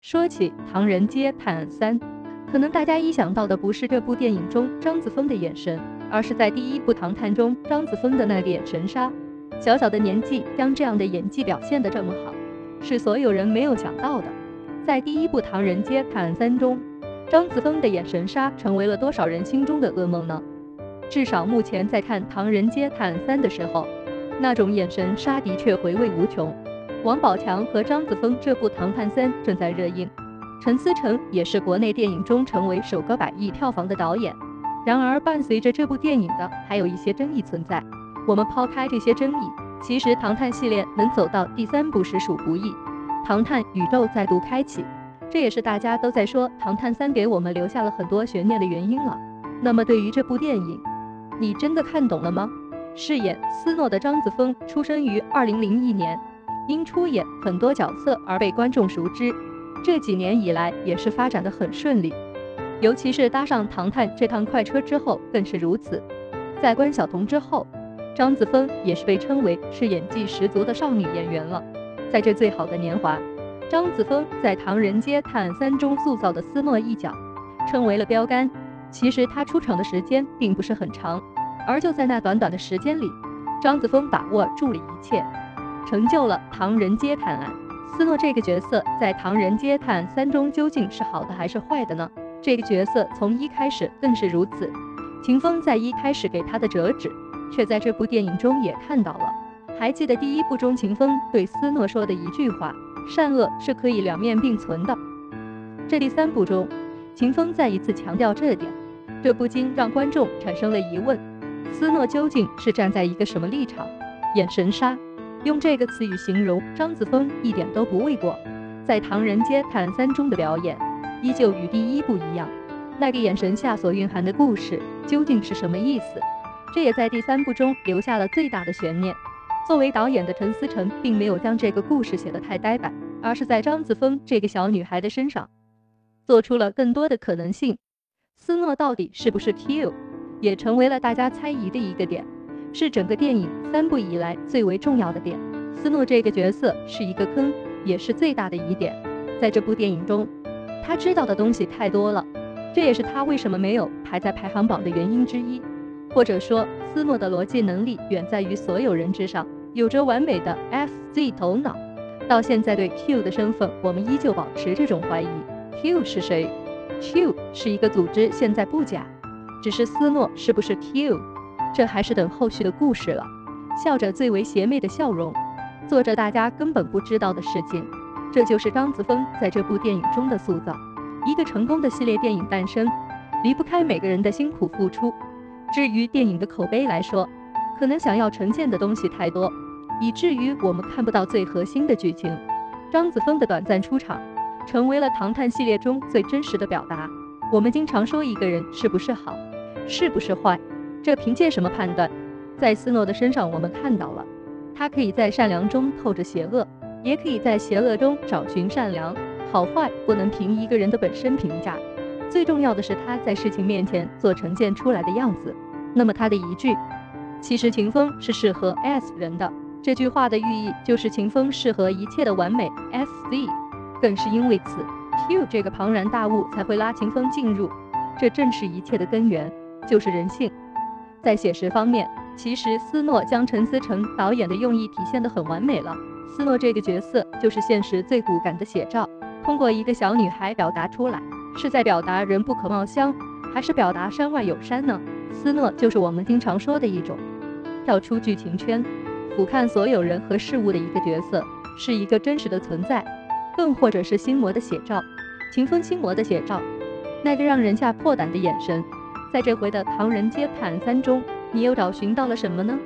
说起《唐人街探案三》，可能大家一想到的不是这部电影中张子枫的眼神，而是在第一部《唐探》中张子枫的那个眼神杀。小小的年纪将这样的演技表现得这么好，是所有人没有想到的。在第一部《唐人街探案三》中，张子枫的眼神杀成为了多少人心中的噩梦呢？至少目前在看《唐人街探案三》的时候，那种眼神杀的确回味无穷。王宝强和张子枫这部《唐探三》正在热映，陈思诚也是国内电影中成为首个百亿票房的导演。然而，伴随着这部电影的还有一些争议存在。我们抛开这些争议，其实《唐探》系列能走到第三部实属不易，唐探宇宙再度开启，这也是大家都在说《唐探三》给我们留下了很多悬念的原因了。那么，对于这部电影，你真的看懂了吗？饰演斯诺的张子枫出生于二零零一年。因出演很多角色而被观众熟知，这几年以来也是发展的很顺利，尤其是搭上《唐探》这趟快车之后更是如此。在关晓彤之后，张子枫也是被称为是演技十足的少女演员了。在这最好的年华，张子枫在《唐人街探案三》中塑造的斯诺一角，成为了标杆。其实他出场的时间并不是很长，而就在那短短的时间里，张子枫把握住了一切。成就了《唐人街探案》。斯诺这个角色在《唐人街探案三》中究竟是好的还是坏的呢？这个角色从一开始更是如此。秦风在一开始给他的折纸，却在这部电影中也看到了。还记得第一部中秦风对斯诺说的一句话：“善恶是可以两面并存的。”这第三部中，秦风再一次强调这点，这不禁让观众产生了疑问：斯诺究竟是站在一个什么立场？眼神杀。用这个词语形容张子枫一点都不为过，在《唐人街探案三》中的表演依旧与第一部一样，那个眼神下所蕴含的故事究竟是什么意思？这也在第三部中留下了最大的悬念。作为导演的陈思诚并没有将这个故事写得太呆板，而是在张子枫这个小女孩的身上做出了更多的可能性。斯诺到底是不是 Q，也成为了大家猜疑的一个点。是整个电影三部以来最为重要的点。斯诺这个角色是一个坑，也是最大的疑点。在这部电影中，他知道的东西太多了，这也是他为什么没有排在排行榜的原因之一。或者说，斯诺的逻辑能力远在于所有人之上，有着完美的 FZ 头脑。到现在，对 Q 的身份，我们依旧保持这种怀疑。Q 是谁？Q 是一个组织，现在不假，只是斯诺是不是 Q？这还是等后续的故事了。笑着最为邪魅的笑容，做着大家根本不知道的事情，这就是张子枫在这部电影中的塑造。一个成功的系列电影诞生，离不开每个人的辛苦付出。至于电影的口碑来说，可能想要呈现的东西太多，以至于我们看不到最核心的剧情。张子枫的短暂出场，成为了《唐探》系列中最真实的表达。我们经常说一个人是不是好，是不是坏。这凭借什么判断？在斯诺的身上，我们看到了，他可以在善良中透着邪恶，也可以在邪恶中找寻善良。好坏不能凭一个人的本身评价，最重要的是他在事情面前做呈现出来的样子。那么他的一句“其实秦风是适合 S 人的”这句话的寓意，就是秦风适合一切的完美 S Z，。更是因为此，Q 这个庞然大物才会拉秦风进入，这正是一切的根源，就是人性。在写实方面，其实斯诺将陈思诚导演的用意体现得很完美了。斯诺这个角色就是现实最骨感的写照，通过一个小女孩表达出来，是在表达人不可貌相，还是表达山外有山呢？斯诺就是我们经常说的一种跳出剧情圈，俯瞰所有人和事物的一个角色，是一个真实的存在，更或者是心魔的写照，秦风心魔的写照，那个让人吓破胆的眼神。在这回的《唐人街探案三》中，你又找寻到了什么呢？